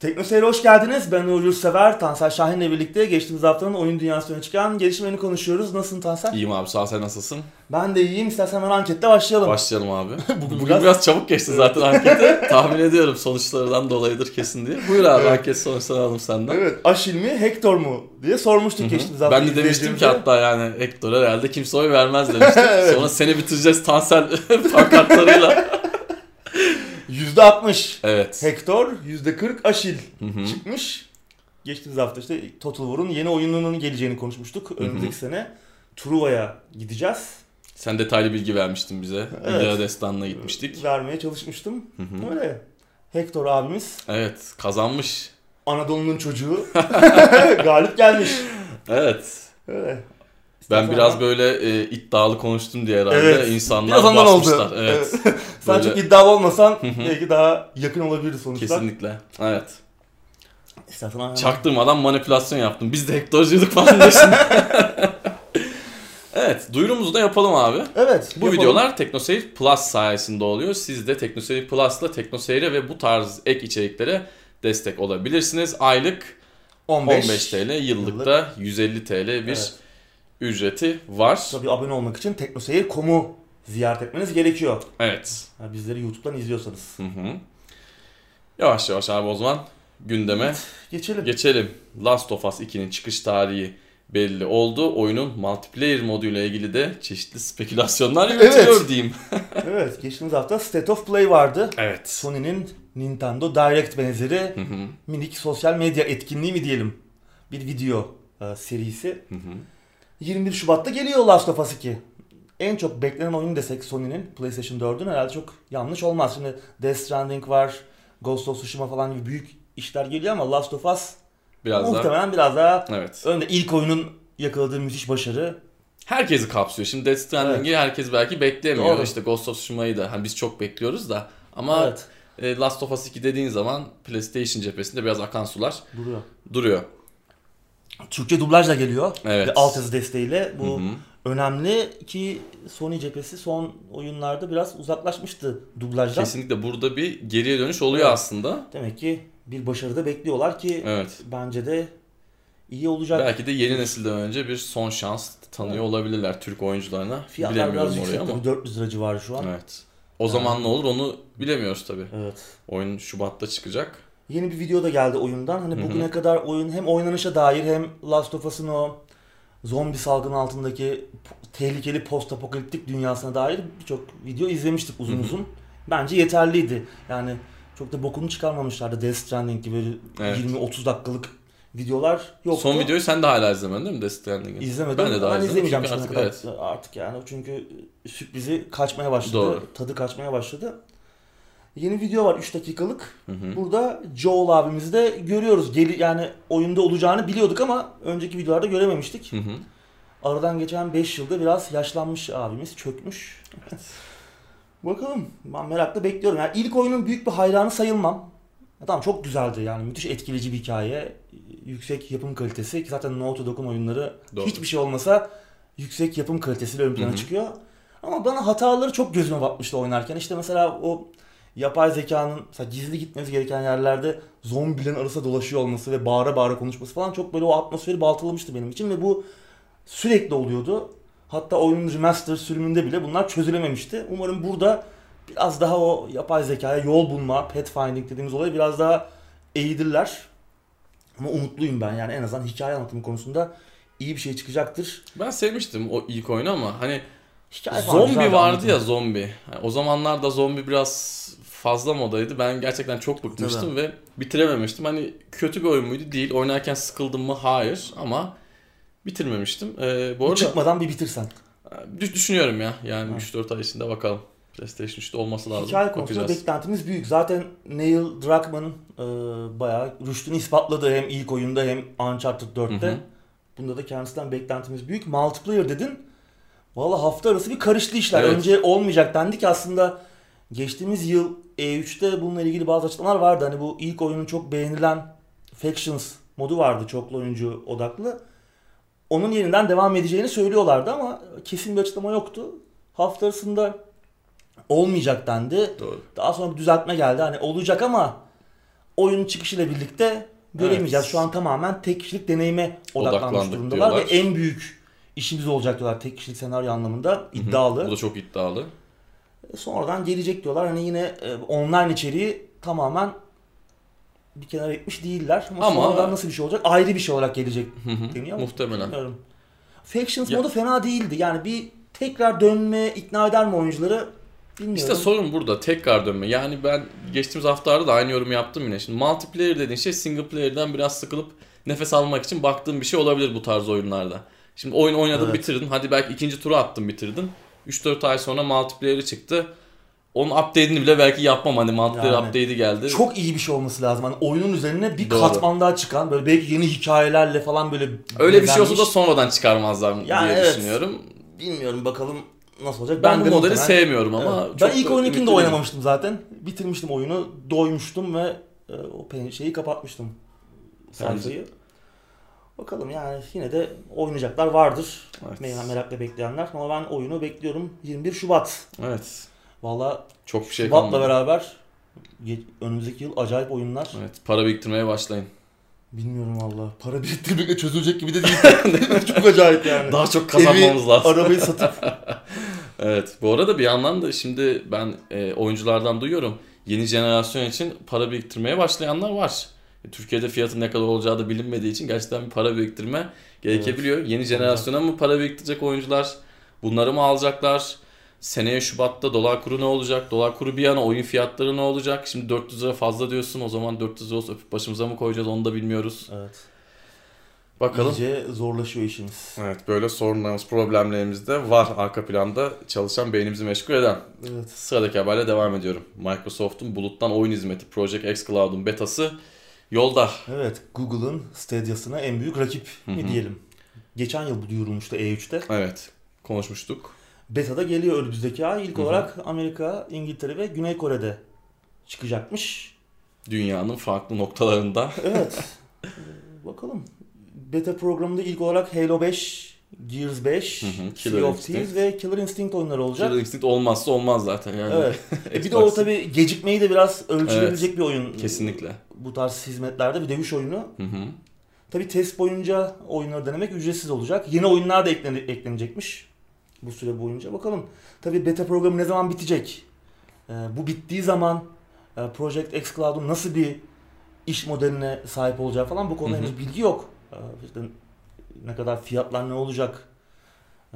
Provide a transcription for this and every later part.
Tekno Seyir'e hoş geldiniz. Ben Uğur Sever, Tansel Şahin'le birlikte geçtiğimiz haftanın oyun dünyasına çıkan gelişmelerini konuşuyoruz. Nasılsın Tansel? İyiyim abi sağ ol, sen nasılsın? Ben de iyiyim. İstersen hemen ankette başlayalım. Başlayalım abi. Bugün, biraz- biraz... çabuk geçti zaten anketi. Tahmin ediyorum sonuçlarından dolayıdır kesin diye. Buyur abi Evet. anket sonuçlarını alalım senden. Evet, Aşil mi, Hector mu diye sormuştuk Hı hı. geçtiğimiz hafta. Ben de demiştim ki hatta yani Hector herhalde kimse oy vermez demiştim. Evet. Sonra seni bitireceğiz Tansel pankartlarıyla. %60 Evet. Hector, %40 Aşil çıkmış. Geçtiğimiz hafta işte Total War'un yeni oyununun geleceğini konuşmuştuk. Önümüzdeki sene Truva'ya gideceğiz. Sen detaylı bilgi vermiştin bize. Evet. Evet. Destan'la gitmiştik. Vermeye çalışmıştım. Hı hı. Öyle. Hector abimiz Evet kazanmış. Anadolu'nun çocuğu galip gelmiş. Evet. Öyle. Ben İstersen biraz böyle e, iddialı konuştum diye herhalde Evet. insanlar Biraz ondan oldu. basmışlar. Evet. Sen Böyle- çok iddialı olmasan belki daha yakın olabilir sonuçlar. Kesinlikle. Evet. İstersen Çaktırmadan manipülasyon yaptım. Biz de Hector'cuyduk falan evet, duyurumuzu da yapalım abi. Evet. Bu yapalım. videolar TeknoSeyir Plus sayesinde oluyor. Siz de TeknoSeyir Plus'la TeknoSeyir'e ve bu tarz ek içeriklere destek olabilirsiniz. Aylık 15, 15, TL, yıllıkta 150 TL bir Evet. Ücreti var. Tabii abone olmak için teknoseyir.com'u ziyaret etmeniz gerekiyor. Evet. Ha, bizleri YouTube'dan izliyorsanız. Hı hı. Yavaş yavaş abi o zaman gündeme Geçelim. Geçelim. Last of Us 2'nin çıkış tarihi belli oldu. Oyunun multiplayer moduyla ilgili de çeşitli spekülasyonlar yürütülüyor Evet. diyeyim. evet. Geçtiğimiz hafta State of Play vardı. Evet. Sony'nin Nintendo Direct benzeri Hı hı. minik sosyal medya etkinliği mi diyelim. Bir video e, serisi. Hı hı. 21 Şubat'ta geliyor Last of Us 2. En çok beklenen oyun desek Sony'nin PlayStation 4'ün herhalde çok yanlış olmaz. Şimdi Death Stranding var, Ghost of Tsushima falan gibi büyük işler geliyor ama Last of Us Biraz daha. muhtemelen biraz daha Evet. önde. İlk oyunun yakaladığı müthiş başarı. Herkesi kapsıyor. Şimdi Death Stranding'i herkes belki beklemiyor. Doğru. İşte Ghost of Tsushima'yı da hani biz çok bekliyoruz da ama evet, e, Last of Us 2 dediğin zaman PlayStation cephesinde biraz akan sular duruyor. duruyor. Türkçe dublajla geliyor. Evet. Ve altyazı desteğiyle. Bu Hı hı. önemli ki Sony cephesi son oyunlarda biraz uzaklaşmıştı dublajdan. Kesinlikle burada bir geriye dönüş oluyor Evet. aslında. Demek ki bir başarı da bekliyorlar ki Evet. bence de iyi olacak. Belki de yeni nesilden önce bir son şans tanıyor olabilirler Türk oyuncularına. Fiyatlar Bilemiyorum biraz yüksek ama. tabii 400 lira civarı şu an. Evet. Evet. O zaman ne olur onu bilemiyoruz tabii. evet. Oyun Şubat'ta çıkacak. Yeni bir video da geldi oyundan. Hani bugüne kadar oyun hem oynanışa dair hem Last of Us'ın o zombi salgını altındaki tehlikeli post apokaliptik dünyasına dair birçok video izlemiştik uzun Hı hı. uzun. Bence yeterliydi. Yani çok da bokunu çıkarmamışlardı Death Stranding gibi Evet. 20-30 dakikalık videolar yoktu. Son videoyu sen de hala izlemedin değil mi Death Stranding'i? İzlemedim. Ben de daha ben izlemeyeceğim Çünkü artık kadar evet. artık yani. Çünkü sürprizi kaçmaya başladı. Doğru. Tadı kaçmaya başladı. Yeni video var 3 dakikalık. Hı hı. Burada Joel abimizi de görüyoruz. Geli, yani oyunda olacağını biliyorduk ama önceki videolarda görememiştik. Hı hı. Aradan geçen 5 yılda biraz yaşlanmış abimiz, çökmüş. Bakalım. Ben merakla bekliyorum. Yani ilk oyunun büyük bir hayranı sayılmam. Ya Tamam çok güzeldi yani müthiş etkileyici bir hikaye. Yüksek yapım kalitesi ki zaten Naughty Dog'un oyunları Doğru. hiçbir şey olmasa yüksek yapım kalitesiyle ön plana çıkıyor. Ama bana hataları çok gözüme batmıştı oynarken. İşte mesela o yapay zekanın mesela gizli gitmesi gereken yerlerde zombilerin arasında dolaşıyor olması ve bağıra bağıra konuşması falan çok böyle o atmosferi baltalamıştı benim için ve bu sürekli oluyordu. Hatta oyunun remaster sürümünde bile bunlar çözülememişti. Umarım burada biraz daha o yapay zekaya yol bulma, pathfinding dediğimiz olayı biraz daha eğidirler. Ama umutluyum ben yani en azından hikaye anlatımı konusunda iyi bir şey çıkacaktır. Ben sevmiştim o ilk oyunu ama hani Hikaye zombi vardı anlatım. ya zombi. Yani o zamanlarda zombi biraz fazla modaydı. Ben gerçekten çok bıkmıştım ve bitirememiştim. Hani kötü bir oyun muydu? Değil. Oynarken sıkıldım mı? Hayır. Ama bitirmemiştim. Ee, bu arada çıkmadan bir bitirsen. düş- düşünüyorum ya. Yani Ha. 3-4 ay içinde bakalım. PlayStation 3'te olması lazım. Hikaye konusunda Bakacağız. beklentimiz büyük. Zaten Neil Druckmann e, bayağı rüştünü ispatladı hem ilk oyunda hem Uncharted 4'te. Hı hı. Bunda da kendisinden beklentimiz büyük. Multiplayer dedin. Valla hafta arası bir karıştı işler. Evet. Önce olmayacak dendi ki aslında geçtiğimiz yıl E3'te bununla ilgili bazı açıklamalar vardı. Hani bu ilk oyunun çok beğenilen Factions modu vardı çoklu oyuncu odaklı. Onun yeniden devam edeceğini söylüyorlardı ama kesin bir açıklama yoktu. Hafta arasında olmayacak dendi. Doğru. Daha sonra bir düzeltme geldi. Hani olacak ama oyunun çıkışıyla birlikte göremeyeceğiz. Evet. Şu an tamamen tek kişilik deneyime odaklanmış Odaklandık durumdalar ve diyorlar. en büyük işimiz olacak diyorlar tek kişilik senaryo anlamında iddialı. Bu da çok iddialı. Sonradan gelecek diyorlar. Hani yine e, online içeriği tamamen bir kenara etmiş değiller. Ama, Ama- sonradan nasıl bir şey olacak? Ayrı bir şey olarak gelecek deniyor Muhtemelen. bilmiyorum. Factions Ya- modu fena değildi. Yani bir tekrar dönme ikna eder mi oyuncuları bilmiyorum. İşte sorun burada tekrar dönme. Yani ben geçtiğimiz haftalarda da aynı yorum yaptım yine. Şimdi multiplayer dediğin şey single player'den biraz sıkılıp nefes almak için baktığım bir şey olabilir bu tarz oyunlarda. Şimdi oyun oynadın Evet. bitirdin. Hadi belki ikinci turu attın bitirdin. 3-4 ay sonra multiplayer'i çıktı. Onun update'ini bile belki yapmam. Hani multiplayer Yani update'i geldi. çok iyi bir şey olması lazım. Hani oyunun üzerine bir Doğru. katman daha çıkan böyle belki yeni hikayelerle falan böyle Öyle bir şey olsa da sonradan çıkarmazlar Yani diye evet. düşünüyorum. bilmiyorum bakalım nasıl olacak. Ben, bu de modeli muhtemelen- sevmiyorum ama Evet. ben ilk da oyununkini de ümitliyim. oynamamıştım zaten. Bitirmiştim oyunu, doymuştum ve e, o şeyi kapatmıştım. Sayfayı. Bakalım yani yine de oynayacaklar vardır. Evet. Merak- Merakla bekleyenler. Ama ben oyunu bekliyorum 21 Şubat. Evet. Valla Çok bir şey Şubat'la kalmadı. beraber önümüzdeki yıl acayip oyunlar. Evet, para biriktirmeye başlayın. Bilmiyorum valla. Para biriktirmekle çözülecek gibi de değil. Çok acayip yani. Daha çok kazanmamız Evi, lazım. Arabayı satıp Evet. Bu arada bir yandan da şimdi ben e, oyunculardan duyuyorum. Yeni jenerasyon için para biriktirmeye başlayanlar var. Türkiye'de fiyatı ne kadar olacağı da bilinmediği için gerçekten bir para biriktirme gerekebiliyor. Yeni jenerasyona mı para biriktirecek oyuncular? Bunları mı alacaklar? Seneye Şubat'ta dolar kuru ne olacak? Dolar kuru bir yana oyun fiyatları ne olacak? Şimdi 400 lira fazla diyorsun. O zaman 400 lira olsa öpüp başımıza mı koyacağız onu da bilmiyoruz. Evet. Bakalım. İyice zorlaşıyor işimiz. Evet böyle sorunlarımız, problemlerimiz de var arka planda çalışan beynimizi meşgul eden. Evet. Sıradaki haberle devam ediyorum. Microsoft'un buluttan oyun hizmeti Project X Cloud'un betası yolda. Evet. Google'ın Stadia'sına en büyük rakip mi diyelim. Geçen yıl bu duyurulmuştu E3'te. Evet konuşmuştuk. Beta'da geliyor önümüzdeki ay. İlk Hı hı. olarak Amerika, İngiltere ve Güney Kore'de çıkacakmış. Dünyanın farklı noktalarında. Evet. Bakalım. Beta programında ilk olarak Halo 5, Gears 5, Hı hı, Sea of. Thieves ve Killer Instinct oyunları olacak. Killer Instinct olmazsa olmaz zaten yani. Evet. E bir de o tabi gecikmeyi de biraz ölçülebilecek bir oyun. Kesinlikle. Bu tarz hizmetlerde bir dövüş oyunu. Hı hı. Tabi test boyunca oyunları denemek ücretsiz olacak. Yeni oyunlar da eklene- eklenecekmiş bu süre boyunca. Bakalım. Tabi beta programı ne zaman bitecek? Ee, bu bittiği zaman e, Project X Cloud'un nasıl bir iş modeline sahip olacağı falan bu konuda henüz bilgi yok. Ee, işte ne kadar fiyatlar ne olacak?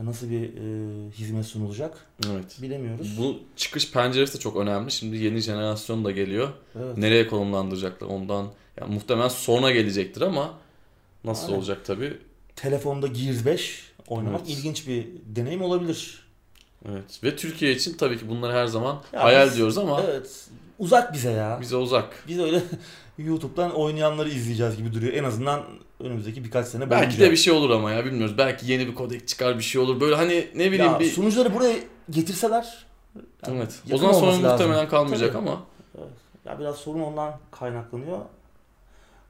E, Nasıl bir e, hizmet sunulacak? Evet. Bilemiyoruz. Bu çıkış penceresi de çok önemli. Şimdi yeni jenerasyon da geliyor. Evet. Nereye konumlandıracaklar ondan. Yani muhtemelen sonra gelecektir ama nasıl Aynen. olacak tabii. Telefonda Gears 5 oynamak Evet. ilginç bir deneyim olabilir. Evet. Ve Türkiye için tabii ki bunları her zaman Ya hayal biz- diyoruz ama Evet. Uzak bize ya. bize uzak. Biz öyle YouTube'dan oynayanları izleyeceğiz gibi duruyor. En azından önümüzdeki birkaç sene Belki boyunca. de bir şey olur ama ya bilmiyoruz. Belki yeni bir kodek çıkar bir şey olur. Böyle hani ne bileyim ya, bir... sunucuları buraya getirseler yani Evet. O zaman sorun lazım. muhtemelen kalmayacak Tabii. ama. ya biraz sorun ondan kaynaklanıyor.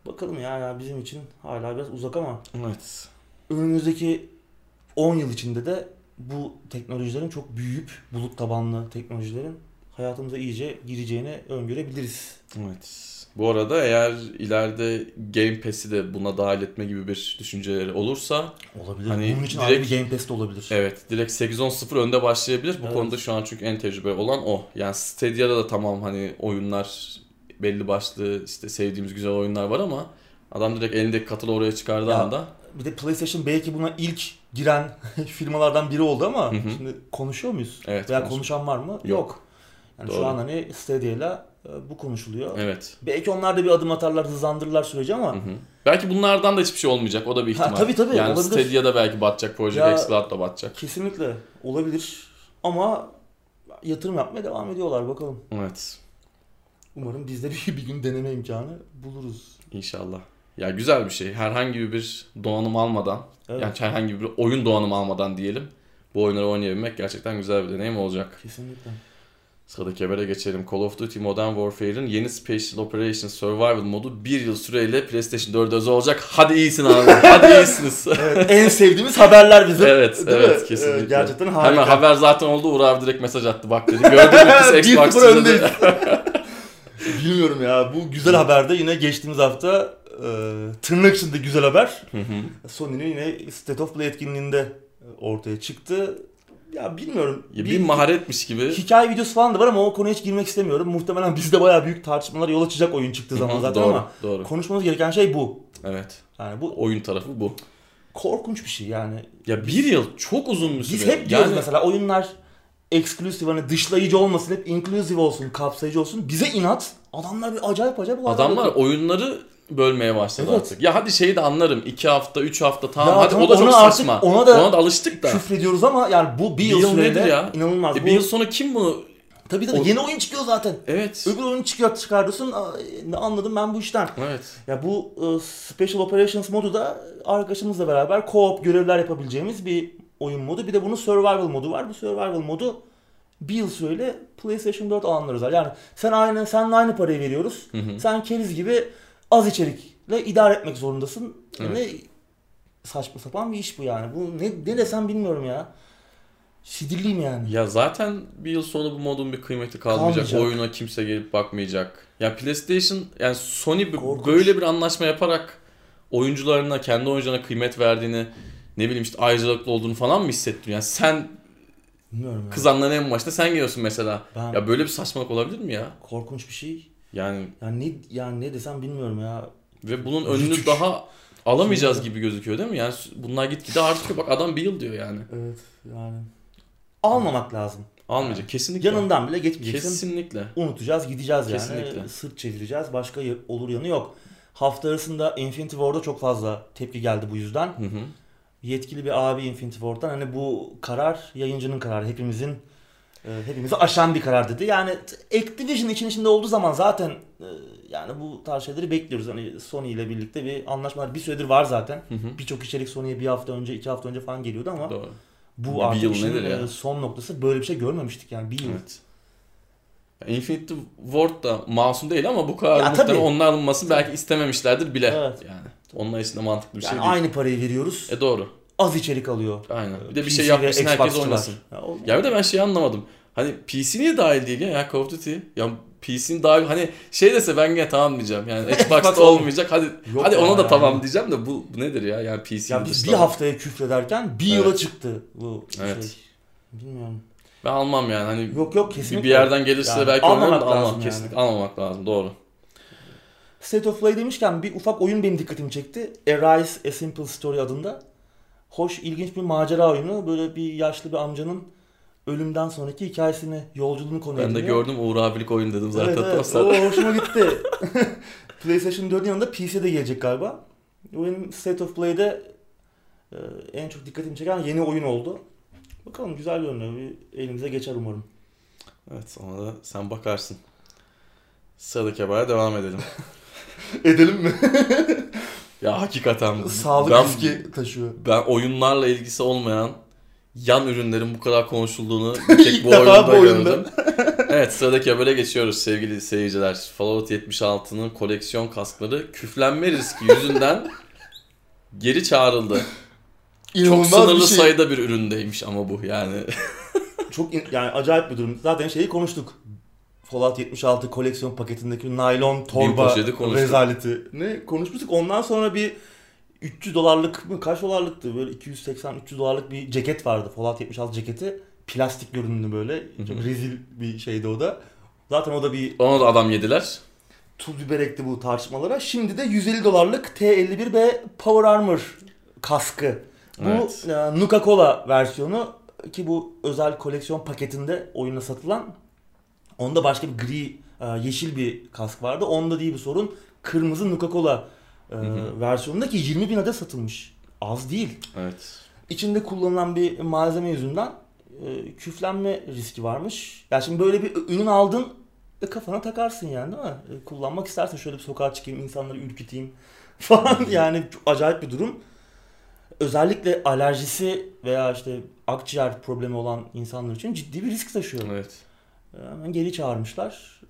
Bakalım ya, ya bizim için hala biraz uzak ama Evet. önümüzdeki 10 yıl içinde de bu teknolojilerin çok büyüyüp bulut tabanlı teknolojilerin hayatımıza iyice gireceğini öngörebiliriz. Evet. Bu arada eğer ileride Game Pass'i de buna dahil etme gibi bir düşünceleri olursa Olabilir. Hani Bunun için direkt- ayrı bir Game Pass de olabilir. evet direkt 8-10-0 önde başlayabilir. Bu Evet. konuda şu an çünkü en tecrübe olan o. Yani Stadia'da da tamam hani oyunlar belli başlı işte sevdiğimiz güzel oyunlar var ama adam direkt elindeki katılı oraya çıkardığı Ya, anda Bir de PlayStation belki buna ilk giren firmalardan biri oldu ama Hı hı. şimdi konuşuyor muyuz? Evet, Veya konuş- konuşan var mı? Yok. Yani Doğru. şu an hani Stadia'yla e, bu konuşuluyor. evet. Belki onlar da bir adım atarlar, hızlandırırlar süreci ama Hı hı. Belki bunlardan da hiçbir şey olmayacak. O da bir Ha, ihtimal. tabii, tabii, yani olabilir. Stadia'da belki batacak. Project Ya- X Cloud da batacak. kesinlikle olabilir. Ama yatırım yapmaya devam ediyorlar bakalım. Evet. Umarım biz de bir, bir gün deneme imkanı buluruz. İnşallah. Ya güzel bir şey. Herhangi bir donanım almadan, Evet. yani herhangi bir oyun donanımı almadan diyelim. Bu oyunları oynayabilmek gerçekten güzel bir deneyim olacak. Kesinlikle. Sıradaki habere geçelim. Call of Duty Modern Warfare'ın yeni Special Operations Survival modu bir yıl süreyle PlayStation 4'e özel olacak. Hadi iyisin abi. Hadi iyisiniz. Evet, en sevdiğimiz haberler bizim. evet, Değil evet mi? kesinlikle. Ee, Gerçekten harika. Hemen haber zaten oldu. Uğur abi direkt mesaj attı. Bak dedi. Gördün mü biz 1-0 Xbox dedi. öndeyiz. Bilmiyorum ya. Bu güzel haberde yine geçtiğimiz hafta e, tırnak içinde güzel haber. Sony'nin yine State of Play etkinliğinde ortaya çıktı. Ya bilmiyorum. Ya bir maharetmiş gibi. Hikaye videosu falan da var ama o konuya hiç girmek istemiyorum. Muhtemelen bizde bayağı büyük tartışmalar yol açacak oyun çıktığı zaman zaten doğru, ama doğru. konuşmamız gereken şey bu. Evet. Yani bu Oyun tarafı bu. korkunç bir şey yani. Ya bir yıl çok uzun bir süre. Biz hep diyoruz Yani- mesela oyunlar exclusive hani dışlayıcı olmasın hep inclusive olsun kapsayıcı olsun. Bize inat adamlar bir acayip acayip Adamlar oyunları bölmeye başladı Evet. artık. Ya hadi şeyi de anlarım. 2 hafta, 3 hafta tamam. Ya hadi tamam, o da çok ona artık- saçma. ona da alıştık da. küfrediyoruz ama yani bu bir Bir yıl, yıl sürede ya? inanılmaz. E bu, bir yıl sonra kim bunu? tabii tabii o- yeni oyun çıkıyor zaten. Evet. Öbür oyun çıkıyor çıkarıyorsun. Ne anladım ben bu işten. Evet. Ya bu e, Special Operations modu da arkadaşımızla beraber co-op görevler yapabileceğimiz bir oyun modu. Bir de bunun survival modu var. Bu survival modu bir yıl süreyle PlayStation 4 alanlar özel. Yani sen aynı sen aynı parayı veriyoruz. Hı hı. Sen keriz gibi az içerikle idare etmek zorundasın. Evet. Ne saçma sapan bir iş bu yani. Bu ne, ne desem bilmiyorum ya. Sinirliyim yani. Ya zaten bir yıl sonra bu modun bir kıymeti kalmayacak. Kalmayacak. Oyuna kimse gelip bakmayacak. Ya PlayStation yani Sony Korkunç. böyle bir anlaşma yaparak oyuncularına, kendi oyuncularına kıymet verdiğini ne bileyim işte ayrıcalıklı olduğunu falan mı hissettiriyor? Yani sen Bilmiyorum ya. kızanların en başta sen geliyorsun mesela. Ben Ya böyle bir saçmalık olabilir mi ya? korkunç bir şey. Yani Yani ne yani ne desem bilmiyorum ya. ve bunun önünü daha alamayacağız gibi gözüküyor değil mi? Yani bunlar gitgide artıyor. Bak adam bir yıl diyor yani. Evet yani. Almamak lazım. Almayacak. Kesinlikle. Yanından bile geçmeyeceksin. Kesinlikle. Unutacağız, gideceğiz yani. Kesinlikle. Sırt çevireceğiz. Başka olur yanı yok. Hafta arasında Infinity Ward'a çok fazla tepki geldi bu yüzden. Hı hı. Yetkili bir abi Infinity Ward'dan hani bu karar yayıncının kararı. Hepimizin hepimizi aşan bir karar dedi. Yani Activision için içinde olduğu zaman zaten e, yani bu tarz şeyleri bekliyoruz. Hani Sony ile birlikte bir anlaşmalar bir süredir var zaten. Birçok içerik Sony'ye bir hafta önce, iki hafta önce falan geliyordu ama Doğru. bu Bir artık işin ya? e, son noktası. Böyle bir şey görmemiştik yani bir yıl. Evet. Infinity Ward da masum değil ama bu kadar muhtemelen onun alınmasını belki istememişlerdir bile. Evet. Yani onlar için de mantıklı bir Yani şey değil. aynı parayı veriyoruz. E doğru. Az içerik alıyor. Aynen. Bir de bir PC şey ve yapmışsın herkes oynasın. Ya, o- Ya bir de ben şeyi anlamadım. Hani PC niye dahil değil ya? Ya Call of Duty. Ya PC'nin dahil hani şey dese ben gene tamam diyeceğim. Yani Xbox'ta Xbox olmayacak. Hadi Yok hadi ona da yani. tamam diyeceğim de bu, bu nedir ya? Yani PC'nin ya biz bir haftaya küfrederken bir yıla Evet. çıktı bu Evet. şey. Bilmiyorum. Ben almam yani. Hani Yok yok kesinlikle. bir yerden gelirse Yani belki almamak da almam. lazım yani. Kesinlikle almamak lazım. Doğru. State of Play demişken bir ufak oyun benim dikkatimi çekti. Arise A Simple Story adında. Hoş, ilginç bir macera oyunu. Böyle bir yaşlı bir amcanın ölümden sonraki hikayesini, yolculuğunu konu Ben de gördüm Uğur abilik oyun dedim zaten. Evet, evet. O hoşuma gitti. PlayStation 4'ün yanında PC'de gelecek galiba. Oyun State of Play'de e, en çok dikkatimi çeken yeni oyun oldu. Bakalım güzel görünüyor. Bir elimize geçer umarım. Evet ona da sen bakarsın. Sıradaki habere devam edelim. Edelim mi? Ya hakikaten Sağlık ben, riski taşıyor. ben oyunlarla ilgisi olmayan yan ürünlerin bu kadar konuşulduğunu bir tek İlk bu defa oyunda bu oyunda. gördüm. evet sıradaki habere geçiyoruz sevgili seyirciler. Fallout 76'nın koleksiyon kaskları küflenme riski yüzünden geri çağrıldı. Çok İnanılmaz sınırlı bir şey. sayıda bir üründeymiş ama bu yani. Çok in- yani acayip bir durum. Zaten şeyi konuştuk. Fallout 76 koleksiyon paketindeki naylon torba rezaleti. Ne konuşmuştuk. Ondan sonra bir 300 dolarlık mı kaç dolarlıktı böyle 280-300 dolarlık bir ceket vardı. Fallout 76 ceketi. Plastik görünümlü böyle. Çok rezil bir şeydi o da. Zaten o da bir Ona da adam yediler. tuz biber ekti bu tartışmalara. Şimdi de 150 dolarlık T51B Power Armor kaskı. Bu Evet. e, Nuka-Cola versiyonu ki bu özel koleksiyon paketinde oyuna satılan. Onda başka bir gri, e, yeşil bir kask vardı. Onda değil bu sorun. Kırmızı Nuka-Cola e, hı. versiyonunda ki 20 bin adet satılmış. Az değil. Evet. İçinde kullanılan bir malzeme yüzünden e, küflenme riski varmış. Ya şimdi böyle bir ürün aldın e, kafana takarsın yani değil mi? E, kullanmak istersin şöyle bir sokağa çıkayım, insanları ürküteyim falan yani acayip bir durum. Özellikle alerjisi veya işte akciğer problemi olan insanlar için ciddi bir risk taşıyor. Evet. Hemen geri çağırmışlar.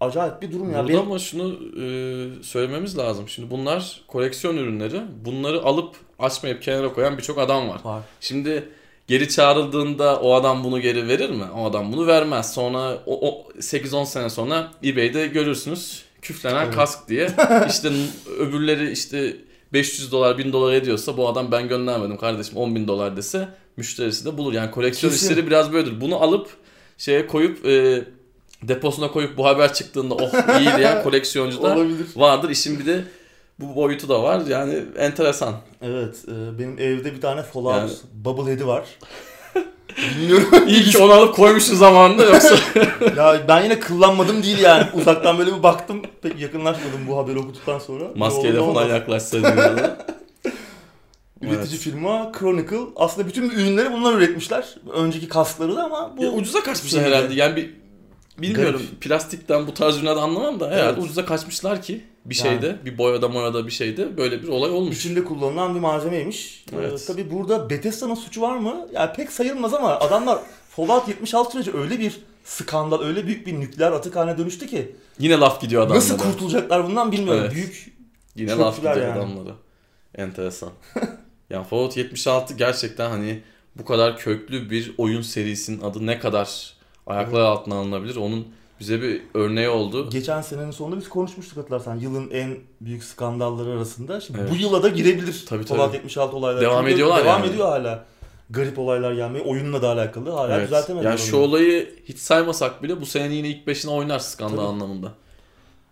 Acayip bir durum ya. Burada ama şunu e, söylememiz lazım. Şimdi bunlar koleksiyon ürünleri. Bunları alıp açmayıp kenara koyan birçok adam var. Var. Şimdi geri çağrıldığında o adam bunu geri verir mi? O adam bunu vermez. Sonra o, o 8-10 sene sonra eBay'de görürsünüz küflenen Evet. kask diye. işte öbürleri işte 500 dolar 1000 dolar ediyorsa bu adam ben göndermedim kardeşim 10 bin dolar dese müşterisi de bulur. Yani koleksiyon Kesin. işleri biraz böyledir. Bunu alıp şeye koyup e, deposuna koyup bu haber çıktığında oh iyi diyen koleksiyoncu da Olabilir. vardır. İşin bir de bu boyutu da var. Yani enteresan. Evet, e, benim evde bir tane Fallout Yani- Bubblehead'i var. Bilmiyorum. İyi ki onu alıp koymuşuz zamanında yoksa ya ben yine kullanmadım değil yani. Uzaktan böyle bir baktım. Pek yakınlaşmadım bu haberi okuduktan sonra. maskeyle falan yaklaşsaydın ya. Üretici Evet. firma Chronicle. Aslında bütün ürünleri bunlar üretmişler. Önceki kaskları da ama bu Ya ucuza kaçmışlar Şeyde. herhalde. Yani bir bilmiyorum Garip. plastikten bu tarz ürünlerden anlamam da herhalde Evet. ucuza kaçmışlar ki bir Yani. şeyde bir boyada moyada bir şeyde böyle bir olay olmuş. içinde kullanılan bir malzemeymiş. Evet. Ee, tabii burada Bethesda'nın suçu var mı? Yani pek sayılmaz ama adamlar Fallout 76 süreci öyle bir skandal, öyle büyük bir nükleer atık haline dönüştü ki Yine laf gidiyor adamlara. nasıl kurtulacaklar bundan bilmiyorum. Evet. Büyük Yine laf gidiyor yani. adamlara. Enteresan. yani Fallout 76 gerçekten hani bu kadar köklü bir oyun serisinin adı ne kadar ayaklar altına alınabilir onun bize bir örneği oldu. Geçen senenin sonunda biz konuşmuştuk hatırlarsan yılın en büyük skandalları arasında. Şimdi Evet. bu yıla da girebilir. Tabii, Fallout tabii. 76 olayları. Devam Çünkü ediyorlar Devam yani. ediyor hala. Garip olaylar gelmeye. Oyunla da alakalı. Hala Evet. düzeltemediler. Yani şu olayı hiç saymasak bile bu sene yine ilk beşine oynar skandal Tabii. anlamında.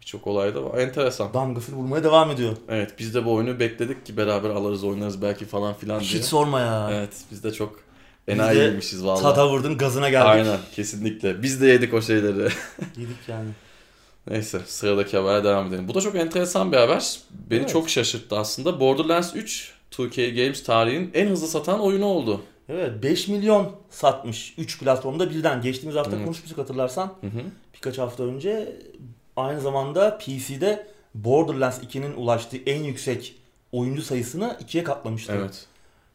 Birçok olay da var. Enteresan. Damgasını vurmaya devam ediyor. Evet biz de bu oyunu bekledik ki beraber alırız oynarız belki falan filan diye. Hiç sorma ya. Evet biz de çok enayiymişiz vallahi. Tada vurdun gazına geldik. Aynen kesinlikle. Biz de yedik o şeyleri. Yedik yani. Neyse sıradaki habere devam edelim. Bu da çok enteresan bir haber. Beni Evet. çok şaşırttı aslında. Borderlands 3 2K Games tarihinin en hızlı satan oyunu oldu. Evet 5 milyon satmış 3 platformda birden. Geçtiğimiz hafta Evet. konuşmuştuk hatırlarsan. Hı hı. Birkaç hafta önce aynı zamanda PC'de Borderlands 2'nin ulaştığı en yüksek oyuncu sayısını ikiye katlamıştı. Evet.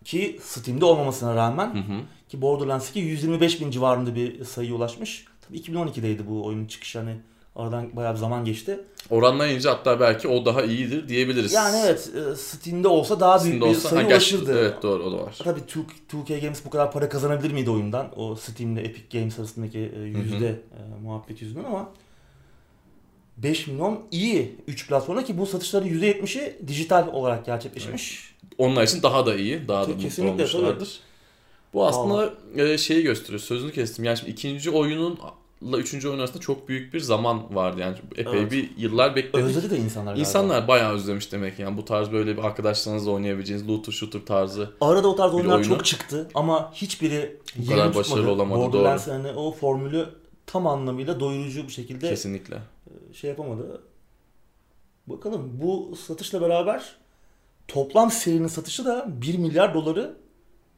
Ki Steam'de olmamasına rağmen Hı hı. ki Borderlands 2 125 bin civarında bir sayıya ulaşmış. Tabii 2012'deydi bu oyunun çıkışı hani aradan bayağı bir zaman geçti. Oranlayınca hatta belki o daha iyidir diyebiliriz. Yani evet e, Steam'de olsa daha büyük Steam'de bir olsa- sayı Ha, ulaşırdı. Evet doğru o da var. Tabii 2, 2K Games bu kadar para kazanabilir miydi oyundan? O Steam'le Epic Games arasındaki yüzde e, muhabbet yüzünden ama 5 milyon iyi 3 platformda ki bu satışların %70'i dijital olarak gerçekleşmiş. Onlar için daha da iyi. Daha da Kesinlikle, olmuşlardır. Bu aslında e, şeyi gösteriyor. Sözünü kestim. Yani şimdi ikinci oyununla üçüncü oyun arasında çok büyük bir zaman vardı. Yani epey Evet. bir yıllar bekledik. Özledi de insanlar galiba. İnsanlar bayağı özlemiş demek yani bu tarz böyle bir arkadaşlarınızla oynayabileceğiniz looter shooter tarzı. Arada o tarz oyunlar oyunu- çok çıktı ama hiçbiri Bu kadar tutmadı. başarılı olamadı, Borderlands hani o formülü tam anlamıyla doyurucu bir şekilde Kesinlikle. Şey yapamadı. Bakalım bu satışla beraber toplam serinin satışı da 1 milyar doları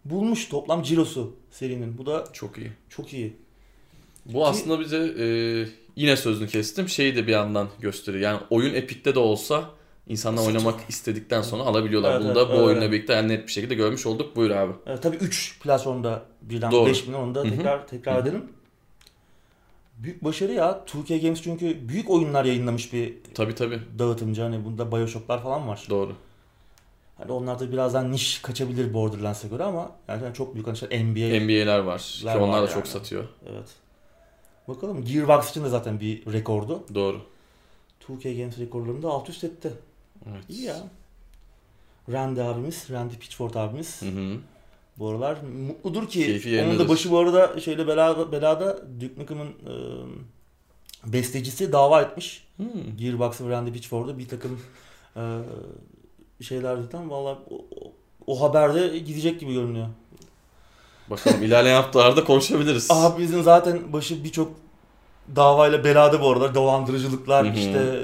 bulmuş toplam cirosu serinin. Bu da Çok iyi. çok iyi. Bu aslında bize e, yine sözünü kestim. Şeyi de bir yandan gösteriyor. Yani oyun Epic'te de olsa insanlar Satın. oynamak istedikten sonra alabiliyorlar. Evet, Bunu da evet, bu öyle. öyle. oyunla birlikte yani net bir şekilde görmüş olduk. Buyur abi. Evet, tabii 3 platformda birden Doğru. 5 milyon onu da tekrar tekrar Hı hı. edelim. Büyük başarı ya. 2K Games çünkü büyük oyunlar yayınlamış bir Tabi tabi. dağıtımcı. Hani bunda Bioshock'lar falan var. Doğru. Hani onlar da birazdan niş kaçabilir Borderlands'e göre ama yani çok büyük hani işte NBA. NBA'ler var. Ki Var onlar da yani. çok satıyor. Evet. Bakalım Gearbox için de zaten bir rekordu. Doğru. 2K Games rekorlarını da alt üst etti. Evet. İyi ya. Randy abimiz, Randy Pitchford abimiz Hı hı. Bu aralar mutludur ki Keyfi onun da başı bu arada şeyle belada, belada Duke Nukem'ın e, bestecisi dava etmiş. Hmm. Gearbox ve Randy Pitchford'a bir takım e, şeyler zaten valla o, o- haberde gidecek gibi görünüyor. Bakalım ilerleyen haftalarda konuşabiliriz. Abimizin zaten başı birçok davayla belada bu aralar. Dolandırıcılıklar işte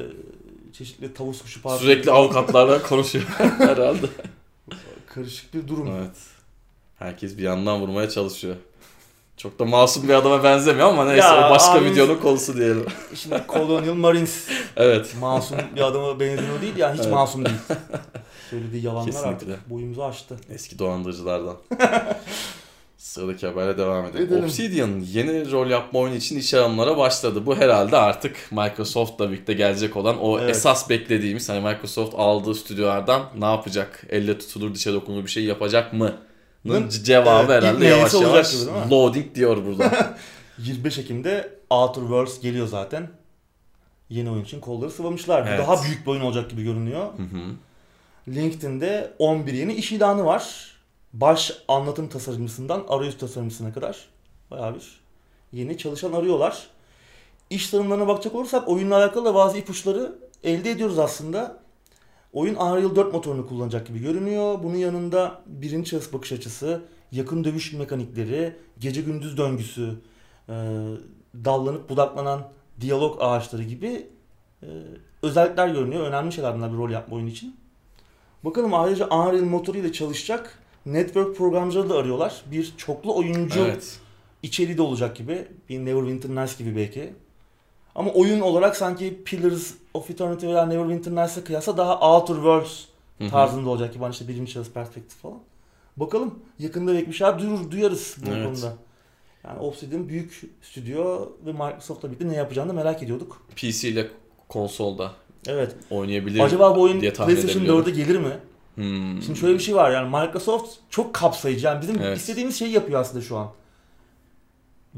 çeşitli tavus kuşu partisi. Sürekli avukatlarla konuşuyor herhalde. Karışık bir durum. Evet. Herkes bir yandan vurmaya çalışıyor. Çok da masum bir adama benzemiyor ama neyse Ya, o başka abimiz- videonun konusu diyelim. Şimdi Colonial Marines Evet. masum bir adama benziyor değil yani hiç Evet. masum değil. Söylediği yalanlar Kesinlikle. artık boyumuzu aştı. Eski dolandırıcılardan. Sıradaki habere devam edelim. Edelim. Obsidian yeni rol yapma oyunu için iş alımlara başladı. Bu herhalde artık Microsoft'la birlikte gelecek olan o Evet. esas beklediğimiz hani Microsoft aldığı stüdyolardan ne yapacak? Elle tutulur dişe dokunur bir şey yapacak mı? Cevabı Evet, herhalde yavaş yavaş gibi değil mi? loading diyor burada. 25 Ekim'de Outer Worlds geliyor zaten. Yeni oyun için kolları sıvamışlar. Bu Evet. daha büyük bir oyun olacak gibi görünüyor. Hı hı. LinkedIn'de 11 yeni iş ilanı var. Baş anlatım tasarımcısından arayüz tasarımcısına kadar bayağı bir yeni çalışan arıyorlar. İş tanımlarına bakacak olursak oyunla alakalı da bazı ipuçları elde ediyoruz aslında. Oyun Unreal 4 motorunu kullanacak gibi görünüyor. Bunun yanında birinci şahıs bakış açısı, yakın dövüş mekanikleri, gece gündüz döngüsü, e, dallanıp budaklanan diyalog ağaçları gibi e, özellikler görünüyor. Önemli şeyler bunlar bir rol yapma oyun için. Bakalım ayrıca Unreal motoru ile çalışacak network programcıları da arıyorlar. Bir çoklu oyuncu Evet. içeriği de olacak gibi. Bir Neverwinter Nights gibi belki. Ama oyun olarak sanki Pillars of Eternity veya Neverwinter Nights'a kıyasla daha Outer Worlds tarzında olacak gibi. Hani işte birinci şahıs perspektif falan. Bakalım yakında belki bir şeyler duyurur, duyarız bu Evet. konuda. Yani Obsidian büyük stüdyo ve Microsoft'la birlikte ne yapacağını merak ediyorduk. PC ile konsolda Evet. oynayabilir Acaba bu oyun PlayStation edebiliyorum. 4'e gelir mi? Hmm. Şimdi şöyle bir şey var yani Microsoft çok kapsayıcı. Yani bizim Evet. istediğimiz şeyi yapıyor aslında şu an.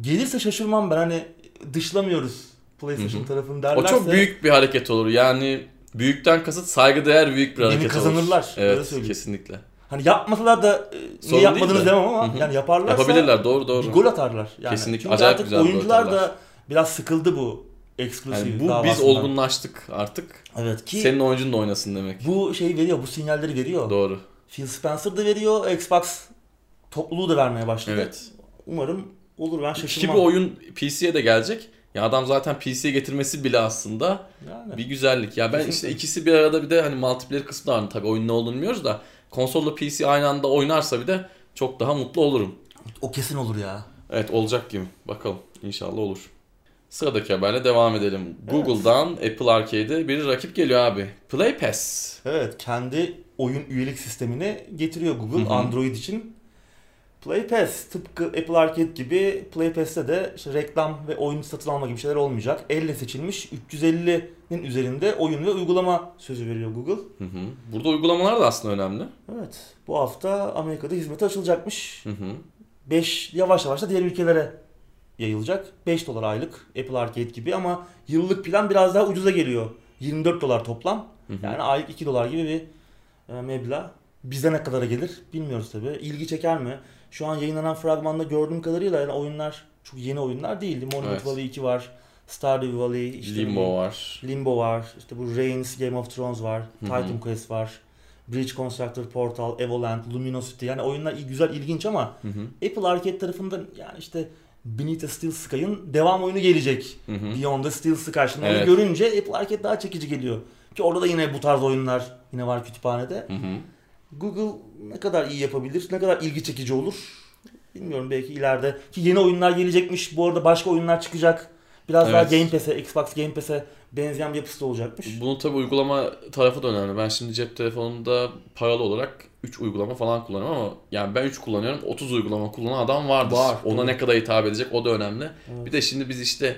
Gelirse şaşırmam ben hani dışlamıyoruz PlayStation Hı hı. tarafını derlerse. O çok büyük bir hareket olur. Yani büyükten kasıt saygıdeğer büyük bir hareket kazanırlar, olur. öyle Evet kesinlikle. Hani yapmasalar da e, niye Sorun değil yapmadınız de. demem ama Hı hı. yani yaparlarsa Yapabilirler doğru doğru. bir gol atarlar. Yani. Kesinlikle, Çünkü acayip artık güzel oyuncular da biraz sıkıldı bu eksklusif Yani bu biz davasından. olgunlaştık artık. Evet ki Senin oyuncun da oynasın demek. bu şey veriyor, bu sinyalleri veriyor. Doğru. Phil Spencer da veriyor, Xbox topluluğu da vermeye başladı. Evet. Umarım olur ben Ki şaşırmam. bu oyun PC'ye de gelecek. Ya adam zaten PC'ye getirmesi bile aslında Yani. bir güzellik. Ya ben işte ikisi bir arada bir de hani multiplayer kısmı da var. Tabii oyun ne olduğunu bilmiyoruz da konsolla PC aynı anda oynarsa bir de çok daha mutlu olurum. O kesin olur ya. Evet olacak gibi. Bakalım. İnşallah olur. Sıradaki haberle devam edelim. Google'dan Apple Arcade'e bir rakip geliyor abi. Play Pass. Evet, kendi oyun üyelik sistemini getiriyor Google Hı hı. Android için. Play Pass tıpkı Apple Arcade gibi Play Pass'te de işte reklam ve oyun satın alma gibi şeyler olmayacak. Elle seçilmiş 350'nin üzerinde oyun ve uygulama sözü veriyor Google. Hı hı. Burada uygulamalar da aslında önemli. Evet, bu hafta Amerika'da hizmete açılacakmış. Hı hı. 5 yavaş yavaş da diğer ülkelere yayılacak. 5 dolar aylık Apple Arcade gibi ama yıllık plan biraz daha ucuza geliyor. 24 dolar toplam. Hı hı. Yani aylık 2 dolar gibi bir e, meblağ. Bize ne kadara gelir bilmiyoruz tabi. İlgi çeker mi? Şu an yayınlanan fragmanda gördüğüm kadarıyla yani oyunlar çok yeni oyunlar değil. Monument Evet. Valley 2 var. Stardew Valley, işte Limbo var. Limbo var. İşte bu Reigns, Game of Thrones var. Hı hı. Titan Quest var. Bridge Constructor, Portal, Evoland, Luminosity. Yani oyunlar güzel, ilginç ama Hı hı. Apple Arcade tarafında yani işte Beneath a Steel Sky'ın devam oyunu gelecek. Hı hı. Beyond the Steel Sky. Şimdi onu Evet. görünce Apple Arcade daha çekici geliyor. Ki orada da yine bu tarz oyunlar yine var kütüphanede. Hı hı. Google ne kadar iyi yapabilir, ne kadar ilgi çekici olur bilmiyorum belki ileride. Ki yeni oyunlar gelecekmiş. Bu arada başka oyunlar çıkacak. Biraz daha Evet. Game Pass'e, Xbox Game Pass'e benzeyen bir yapısı da olacakmış. Bunun tabi uygulama tarafı da önemli. Ben şimdi cep telefonunda paralı olarak 3 uygulama falan kullanıyorum ama yani ben 3 kullanıyorum. 30 uygulama kullanan adam vardır. Var, Ona tabii. ne kadar hitap edecek o da önemli. Evet. Bir de şimdi biz işte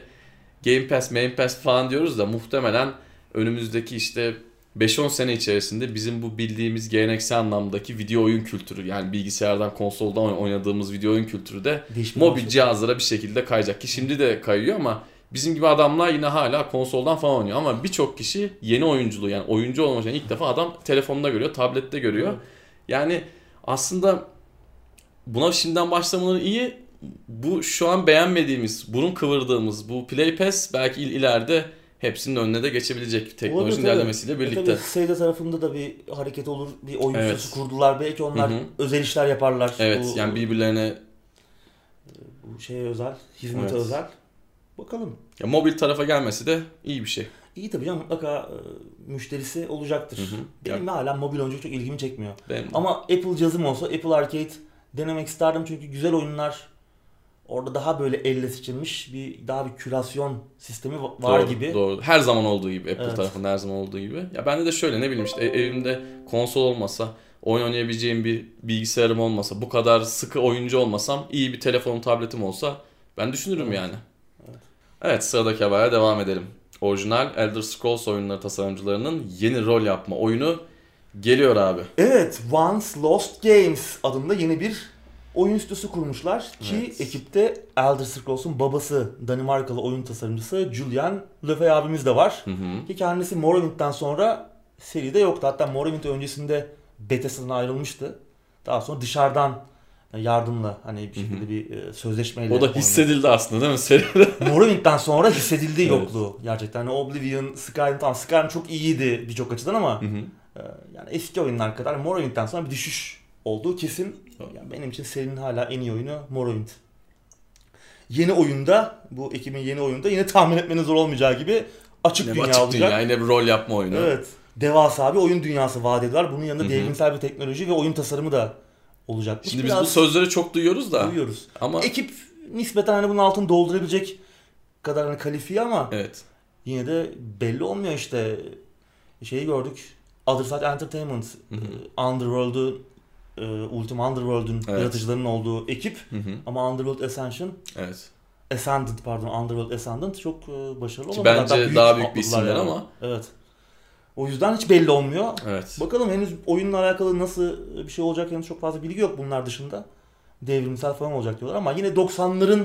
Game Pass, Main Pass falan diyoruz da muhtemelen önümüzdeki işte 5-10 sene içerisinde bizim bu bildiğimiz geleneksel anlamdaki video oyun kültürü yani bilgisayardan konsoldan oyn- oynadığımız video oyun kültürü de Değişmeye mobil başladı. cihazlara bir şekilde kayacak ki şimdi de kayıyor ama bizim gibi adamlar yine hala konsoldan falan oynuyor ama birçok kişi yeni oyunculuğu yani oyuncu için ilk defa adam telefonda görüyor, tablette görüyor. Yani aslında buna şimdiden başlamaları iyi. Bu şu an beğenmediğimiz, burun kıvırdığımız bu Play Pass belki il- ileride hepsinin önüne de geçebilecek teknolojinin tabii. ilerlemesiyle E birlikte. Tabii Sega tarafında da bir hareket olur. Bir oyun Evet. kurdular. Belki onlar Hı hı. özel işler yaparlar. Evet Bu- yani birbirlerine bu şeye özel, hizmete Evet. özel. Bakalım. ya mobil tarafa gelmesi de iyi bir şey. İyi tabii canım mutlaka e, müşterisi olacaktır. Hı hı. Benim hala mobil oyuncu çok ilgimi çekmiyor. Benim Ama Apple cihazım olsa Apple Arcade denemek isterdim çünkü güzel oyunlar orada daha böyle elle seçilmiş bir daha bir kürasyon sistemi va- var doğru, gibi. Doğru. Her zaman olduğu gibi Apple Evet. tarafında her zaman olduğu gibi. Ya bende de şöyle ne bileyim işte e- evimde konsol olmasa, oyun oynayabileceğim bir bilgisayarım olmasa, bu kadar sıkı oyuncu olmasam, iyi bir telefonum, tabletim olsa ben düşünürüm Evet. yani. Evet. Evet sıradaki habere devam edelim. Orijinal Elder Scrolls oyunları tasarımcılarının yeni rol yapma oyunu geliyor abi. Evet, Once Lost Games adında yeni bir oyun stüdyosu kurmuşlar ki Evet. ekipte Elder Scrolls'un babası Danimarkalı oyun tasarımcısı Julian Lefebvre abimiz de var. Hı hı. Ki kendisi Morrowind'den sonra seride yoktu. Hatta Morrowind öncesinde Bethesda'dan ayrılmıştı. Daha sonra dışarıdan yardımla hani bir şekilde bir e, sözleşmeyle O da oynadı. hissedildi aslında değil mi seride? Morrowind'den sonra hissedildi Evet. yokluğu gerçekten. Hani Oblivion, Skyrim tamam Skyrim çok iyiydi birçok açıdan ama Hı hı. e, yani eski oyunlar kadar Morrowind'den sonra bir düşüş olduğu kesin. Yani benim için serinin hala en iyi oyunu Morrowind. Yeni oyunda bu ekibin yeni oyunda yine tahmin etmeniz zor olmayacağı gibi açık Yine dünya açık olacak. dünya, yine bir rol yapma oyunu. Evet. Devasa bir oyun dünyası vaat ediyorlar. Bunun yanında Hı hı. devrimsel bir teknoloji ve oyun tasarımı da olacakmış. Şimdi biz Biraz bu sözleri çok duyuyoruz da. duyuyoruz. Ama Ekip nispeten hani bunun altını doldurabilecek kadar hani kalifiye ama evet. yine de belli olmuyor işte. Şeyi gördük. Other Side Entertainment, Hı hı. e, Underworld'u e, Ultima Underworld'un Evet. yaratıcılarının olduğu ekip Hı hı. ama Underworld Ascension Evet. Ascendant pardon Underworld Ascendant çok e, başarılı olamadı. bence Hatta daha büyük bir isimler yani. ama. Evet. O yüzden hiç belli olmuyor. Evet. Bakalım henüz oyunla alakalı nasıl bir şey olacak henüz çok fazla bilgi yok bunlar dışında. Devrimsel falan olacak diyorlar ama yine 90'ların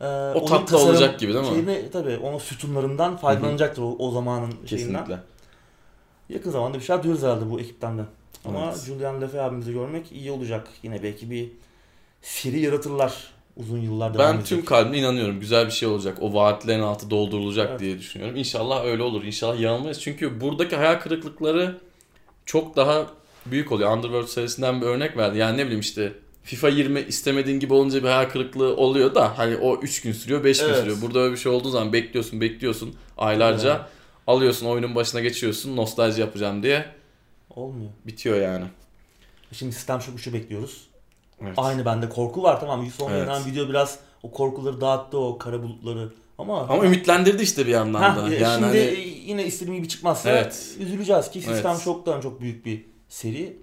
e, O tasarım olacak gibi değil mi? Şeyini, tabii onun sütunlarından faydalanacaktır o, o zamanın şeyinden. Kesinlikle. Yakın zamanda bir şeyler duyarız herhalde bu ekipten de. Ama Evet. Julian Lefebvre abimizi görmek iyi olacak. Yine belki bir seri yaratırlar uzun yıllar devam Ben edecek. tüm kalbimle inanıyorum. Güzel bir şey olacak. O vaatlerin altı doldurulacak Evet. diye düşünüyorum. İnşallah öyle olur. İnşallah yanılmayız. Çünkü buradaki hayal kırıklıkları çok daha büyük oluyor. Underworld serisinden bir örnek verdi. Yani ne bileyim işte FIFA 20 istemediğin gibi olunca bir hayal kırıklığı oluyor da hani o 3 gün sürüyor 5 gün Evet. sürüyor. Burada öyle bir şey olduğu zaman bekliyorsun bekliyorsun aylarca Evet. alıyorsun oyunun başına geçiyorsun nostalji yapacağım diye Olmuyor. bitiyor yani. Şimdi sistem şu üçü bekliyoruz. Evet. Aynı bende korku var tamam. Son Evet. yayınlanan video biraz o korkuları dağıttı o kara bulutları. Ama Ama ümitlendirdi işte bir yandan Heh, da. e, Yani şimdi hani yine istediğim gibi çıkmazsa Evet. üzüleceğiz ki sistem Evet. çoktan çok büyük bir seri.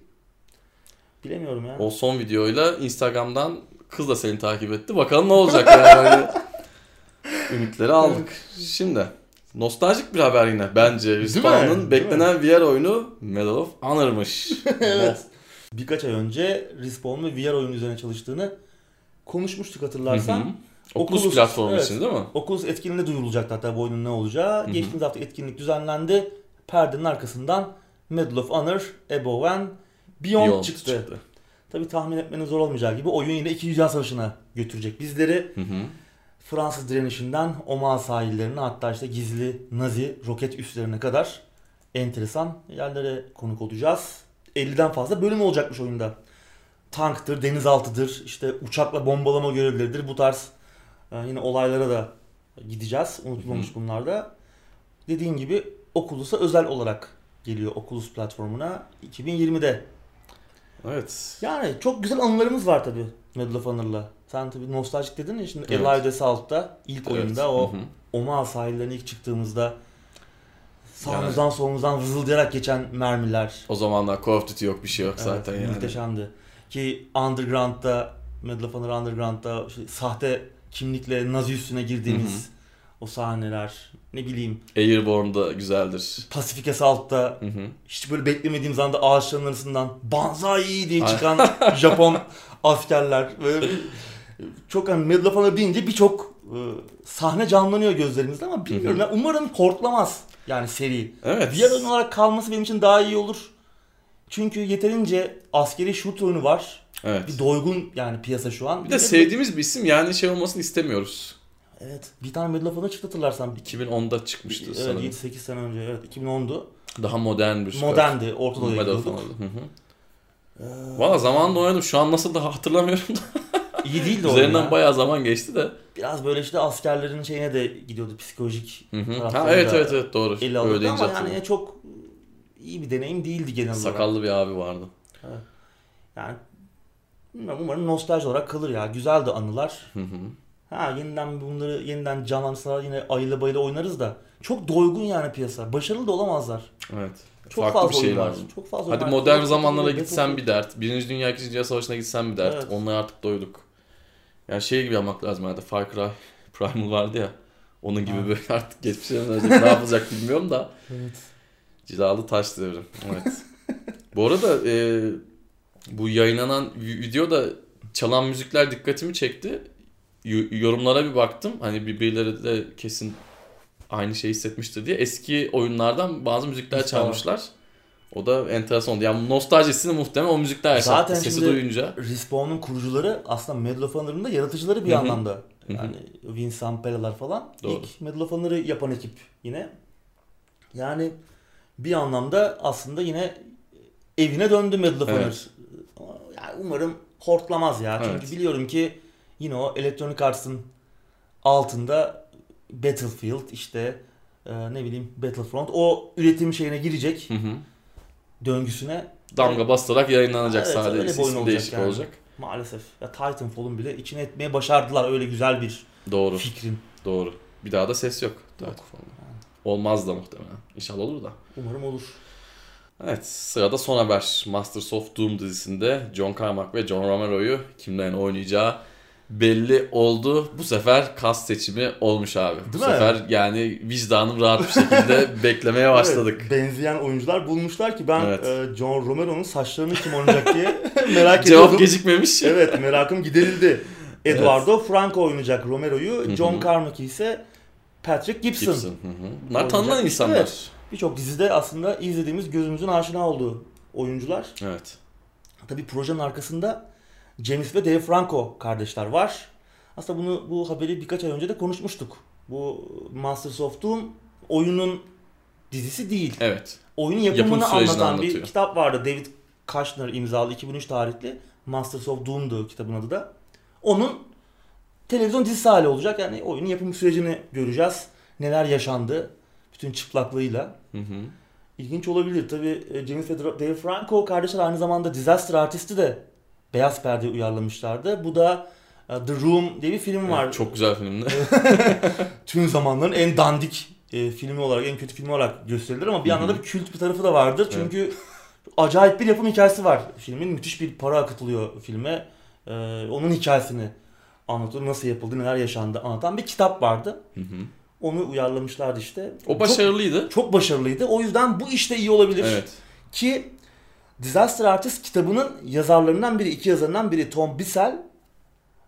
Bilemiyorum ya. O son videoyla Instagram'dan kız da seni takip etti. Bakalım ne olacak yani. Ümitleri aldık. Şimdi nostaljik bir haber yine bence. Respawn'ın beklenen VR oyunu Medal of Honor'mış. evet. Birkaç ay önce Respawn ve VR oyunu üzerine çalıştığını konuşmuştuk hatırlarsan. Hı hı. Oculus, Oculus, platformu evet. için değil mi? Oculus etkinliğinde duyurulacaktı hatta bu oyunun ne olacağı. hı. Geçtiğimiz hafta etkinlik düzenlendi. Perdenin arkasından Medal of Honor, Above and Beyond, Beyond çıktı. Tabi tahmin etmenin zor olmayacağı gibi oyun yine 2. Dünya Savaşı'na götürecek bizleri. Hı hı. Fransız direnişinden Oman sahillerine hatta işte gizli Nazi roket üslerine kadar enteresan yerlere konuk olacağız. 50'den fazla bölüm olacakmış oyunda. Tanktır, denizaltıdır, işte uçakla bombalama görevleridir. Bu tarz e, yine olaylara da gideceğiz. Unutulmamış bunlar da. Dediğim gibi Oculus'a özel olarak geliyor Oculus platformuna 2020'de. Evet. Yani çok güzel anılarımız var tabii Medal of Honor'la. Sen tabii nostaljik dedin ya şimdi Evet. Alive Assault'ta ilk Evet. oyunda o Hı hı. Omaha sahillerine ilk çıktığımızda sağımızdan solumuzdan vızıldayarak geçen mermiler. O zamanlar Call of Duty yok bir şey yok Evet, zaten yani. Muhteşemdi. Ki Underground'da, Medal of Honor Underground'da işte sahte kimlikle Nazi üstüne girdiğimiz Hı hı. o sahneler. Ne bileyim Airborne da güzeldir. Pasifik Assault'ta Hı hı. hiç böyle beklemediğim anda ağaçların arasından Banzai diye çıkan Japon askerler. Böyle çok hani Medal of Honor deyince birçok e, sahne canlanıyor gözlerimizde ama bilmiyorum. Hı ya umarım korklamaz yani seri. Evet. Diğer oyun olarak kalması benim için daha iyi olur. Çünkü yeterince askeri shooter oyunu var. Evet. Bir doygun yani piyasa şu an. Bir de sevdiğimiz bir isim yani şey olmasını istemiyoruz. Evet. Bir tane Medal of Honor çıktı hatırlarsan. 2010'da çıkmıştı Evet, sanırım. 7-8 sene önce. Evet 2010'du. Daha modern bir Moderndi. Orta Doğu'ya Medal of gidiyorduk. Honor'da. Hı hı. Ee, Valla zamanında oynadım. Şu an nasıl daha hatırlamıyorum da. iyi değildi o Üzerinden ya. bayağı zaman geçti de. Biraz böyle işte askerlerin şeyine de gidiyordu psikolojik Hı hı. tarafları Ha evet evet evet doğru. ele Öyle alıyordu deyince ama yani çok iyi bir deneyim değildi genel olarak. Sakallı bir abi vardı. Yani bilmiyorum, umarım nostalji olarak kalır ya. Güzeldi anılar. Hı hı. Ha yeniden bunları yeniden canlansalar yine ayıla bayıla oynarız da çok doygun yani piyasa. Başarılı da olamazlar. Evet. Çok Farklı fazla bir şey var. Çok fazla Hadi var. modern zamanlara gitsen bir dert. Birinci Dünya, İkinci Dünya Savaşı'na gitsen bir dert. Evet. Onlara artık doyduk. Yani şey gibi yapmak lazım herhalde. Far Cry Primal vardı ya. Onun gibi Ha. böyle artık geçmişe dönecek ne yapılacak bilmiyorum da. Evet. Cilalı taş devrim. Evet. bu arada e, bu yayınlanan vi- video da çalan müzikler dikkatimi çekti. Yorumlara bir baktım. Hani birbirleri de kesin aynı şeyi hissetmiştir diye. Eski oyunlardan bazı müzikler çalmışlar. O da enteresan oldu. Yani nostaljisini muhtemelen o müzikler yaşattı. Zaten Sesi şimdi- duyunca. Respawn'un kurucuları aslında Medal of Honor'ın da yaratıcıları bir Hı hı. anlamda. Yani Vince Zampella'lar falan. Doğru. İlk Medal of Honor'ı yapan ekip yine. Yani bir anlamda aslında yine evine döndü Medal of Evet. Honor. Ama Yani umarım hortlamaz ya. Çünkü Evet. biliyorum ki yine o Electronic Arts'ın altında Battlefield işte e, ne bileyim Battlefront o üretim şeyine girecek Hı hı. döngüsüne Damga bastırarak yayınlanacak Evet, sadece. öyle bir oyun olacak değişik yani. olacak. maalesef. Ya Titanfall'un bile içine etmeye başardılar öyle güzel bir Doğru. fikrin. Doğru. Bir daha da ses yok. Yok. Olmaz da muhtemelen. İnşallah olur da. Umarım olur. Evet sırada son haber. Masters of Doom dizisinde John Carmack ve John Romero'yu kimlerin oynayacağı belli oldu. Bu sefer kas seçimi olmuş abi. Bu Değil mi? sefer yani vicdanım rahat bir şekilde beklemeye başladık. Evet, benzeyen oyuncular bulmuşlar ki ben Evet. e, John Romero'nun saçlarını kim oynayacak diye merak ediyordum. Cevap gecikmemiş. Evet merakım giderildi. Eduardo Franco oynayacak Romero'yu. John Carmack ise Patrick Gibson. Gibson. Bunlar tanınan insanlar. Evet. Birçok dizide aslında izlediğimiz gözümüzün aşina olduğu oyuncular. Evet. Tabii projenin arkasında James ve Dave Franco kardeşler var. Aslında bunu bu haberi birkaç ay önce de konuşmuştuk. Bu Masters of Doom oyunun dizisi değil. Evet. Oyunun Yapım yapımını sürecini anlatan anlatıyor. bir kitap vardı. David Kushner imzalı 2003 tarihli Masters of Doom'du kitabın adı da. Onun televizyon dizisi hali olacak. Yani oyunun yapım sürecini göreceğiz. Neler yaşandı bütün çıplaklığıyla. Hı hı. İlginç olabilir. Tabii e, James ve Dave Franco kardeşler aynı zamanda Disaster Artist'i de Beyaz Perde uyarlamışlardı. Bu da e, The Room diye bir film var. Evet, çok güzel filmdi. Tüm zamanların en dandik e, filmi olarak, en kötü filmi olarak gösterilir ama bir yandan da bir kült bir tarafı da vardır. Çünkü acayip bir yapım hikayesi var filmin. Müthiş bir para akıtılıyor filme. E, onun hikayesini anlatıyor. Nasıl yapıldı, neler yaşandı anlatan bir kitap vardı. Hı hı. Onu uyarlamışlardı işte. O başarılıydı. Çok, çok başarılıydı. O yüzden bu işte iyi olabilir. Evet. Ki Disaster Artist kitabının yazarlarından biri, iki yazarından biri Tom Bissell,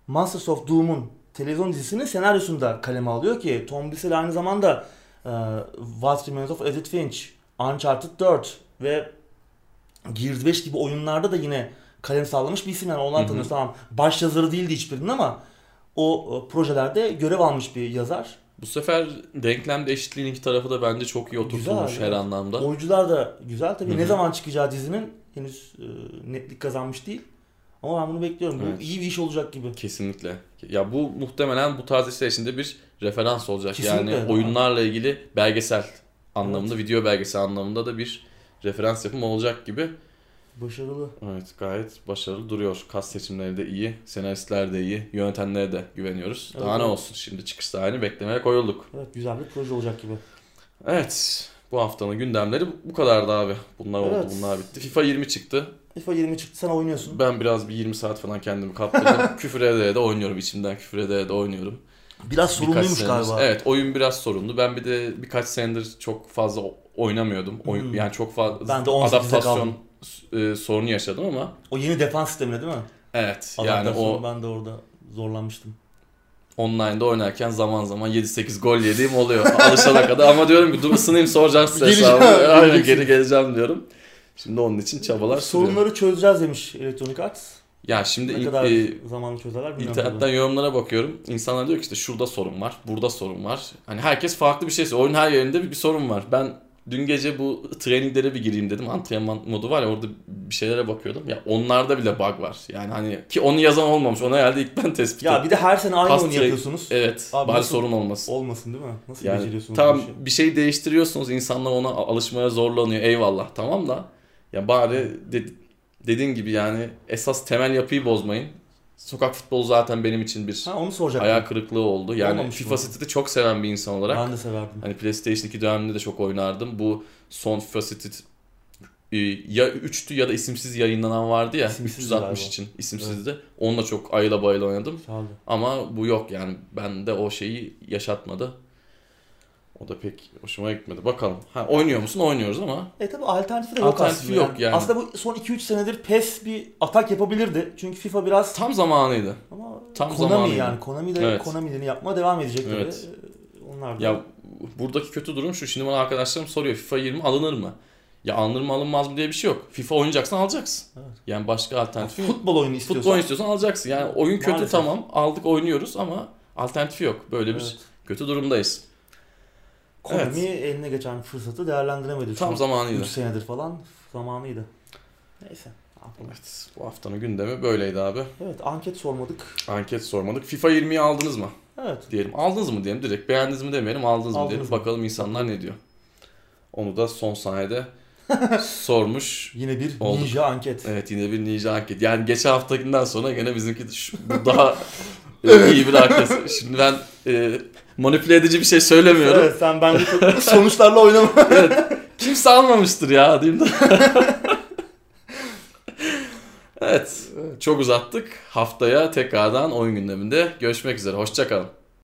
Masters of Doom'un televizyon dizisinin senaryosunu da kaleme alıyor ki Tom Bissell aynı zamanda e, What Remains of Edith Finch, Uncharted 4 ve Gears 5 gibi oyunlarda da yine kalem sallamış bir isim yani hı. tanıyoruz tamam. Baş yazarı değildi hiçbirinin ama o e, projelerde görev almış bir yazar. Bu sefer denklemde eşitliğin iki tarafı da bence çok iyi oturtulmuş Güzel, her evet. anlamda. Oyuncular da güzel tabii. Hı Ne zaman çıkacağı dizinin henüz e, netlik kazanmış değil. Ama ben bunu bekliyorum. Bu Evet. iyi bir iş olacak gibi. Kesinlikle. Ya bu muhtemelen bu tarz işler içinde bir referans olacak. Kesinlikle. Yani oyunlarla ilgili belgesel anlamında, video belgesel anlamında da bir referans yapımı olacak gibi. Başarılı. Evet gayet başarılı duruyor. Kas seçimleri de iyi, senaristler de iyi, yönetmenlere de güveniyoruz. Daha Evet, ne evet. olsun şimdi çıkış tarihini beklemeye koyulduk. Evet güzel bir proje olacak gibi. Evet bu haftanın gündemleri bu kadardı abi. Bunlar oldu Evet. bunlar bitti. FIFA 20 çıktı. FIFA 20 çıktı sen oynuyorsun. Ben biraz bir 20 saat falan kendimi kaptırdım. küfür ede de oynuyorum içimden küfür ede de oynuyorum. Biraz sorumluymuş senedir- galiba. Evet oyun biraz sorunlu. Ben bir de birkaç senedir çok fazla oynamıyordum. Oyun, Hmm. Yani çok fazla Ben de 18'de adaptasyon kaldım. e, sorunu yaşadım ama O yeni defans sistemine değil mi? evet yani Adaptasyonu o ben de orada zorlanmıştım. Online'da oynarken zaman zaman 7-8 gol yediğim oluyor alışana kadar ama diyorum ki dur ısınayım soracağım size hesabı. Aynen geri geleceğim diyorum. Şimdi onun için çabalar sürüyor. Sorunları çözeceğiz demiş Electronic Arts. Ya şimdi Ne ilk, kadar e, zamanı çözerler bilmiyorum. İnternetten tabii. yorumlara bakıyorum. İnsanlar diyor ki işte şurada sorun var, burada sorun var. Hani herkes farklı bir şey söylüyor. Oyunun her yerinde bir, bir sorun var. Ben dün gece bu traininglere bir gireyim dedim. Antrenman modu var ya orada bir şeylere bakıyordum. Ya onlarda bile bug var. Yani hani ki onu yazan olmamış. Onu herhalde ilk ben tespit Ya ettim. bir de her sene aynı Pas oyunu direkt- yapıyorsunuz. Evet. Abi bari nasıl- sorun olmasın. Olmasın değil mi? Nasıl Yani beceriyorsunuz tamam bu işi? bir şey değiştiriyorsunuz. insanlar ona alışmaya zorlanıyor. Eyvallah tamam da ya bari de- dediğin gibi yani esas temel yapıyı bozmayın. Sokak futbolu zaten benim için bir Ha onu soracaktım. hayal kırıklığı oldu. Yani Olmamış FIFA? City'de çok seven bir insan olarak. Ben de severdim. Hani PlayStation 2 döneminde de çok oynardım. Bu son FIFA City e, ya 3'tü ya da isimsiz yayınlanan vardı ya İsimsizdi 360 galiba. için isimsizdi. Onunla çok ayıla bayıla oynadım. Ama bu yok yani. Ben de o şeyi yaşatmadı. O da pek hoşuma gitmedi. Bakalım. Ha, oynuyor musun? Oynuyoruz ama. E tabi alternatifi de yok Alternatifi aslında. yok yani. Aslında bu son 2-3 senedir PES bir atak yapabilirdi. Çünkü FIFA biraz Tam zamanıydı. ama Tam Konami zamanıydı. yani Konami de Evet. Konami'lerini yapmaya devam edecek tabii. Evet. Ee, Onlar da Ya buradaki kötü durum şu. Şimdi bana arkadaşlarım soruyor FIFA 20 alınır mı? Ya alınır mı alınmaz mı diye bir şey yok. FIFA oynayacaksan alacaksın. Evet. Yani başka alternatif yok. futbol oyunu istiyorsan Futbol istiyorsan alacaksın. Yani oyun kötü Maalesef. tamam. Aldık oynuyoruz ama alternatifi yok. Böyle bir Evet. kötü durumdayız. Konami eline geçen fırsatı değerlendiremedi. Tam zamanıydı. 3 senedir falan zamanıydı. Neyse. Evet, bu haftanın gündemi böyleydi abi. Evet anket sormadık. Anket sormadık. FIFA 20'yi aldınız mı? Evet. Diyelim. Aldınız mı diyelim. Direkt beğendiniz mi demeyelim. Aldınız, mı Aldınız diyelim. mı? Bakalım insanlar ne diyor. Onu da son saniyede sormuş. Yine bir Oldu. ninja anket. Evet yine bir ninja anket. Yani geçen haftakinden sonra gene bizimki şu- bu daha iyi bir anket. Şimdi ben e, manipüle edici bir şey söylemiyorum. Evet sen çok sonuçlarla oynama. Evet. Kimse almamıştır ya diyeyim de. evet. Çok uzattık. Haftaya tekrardan oyun gündeminde görüşmek üzere. Hoşçakalın.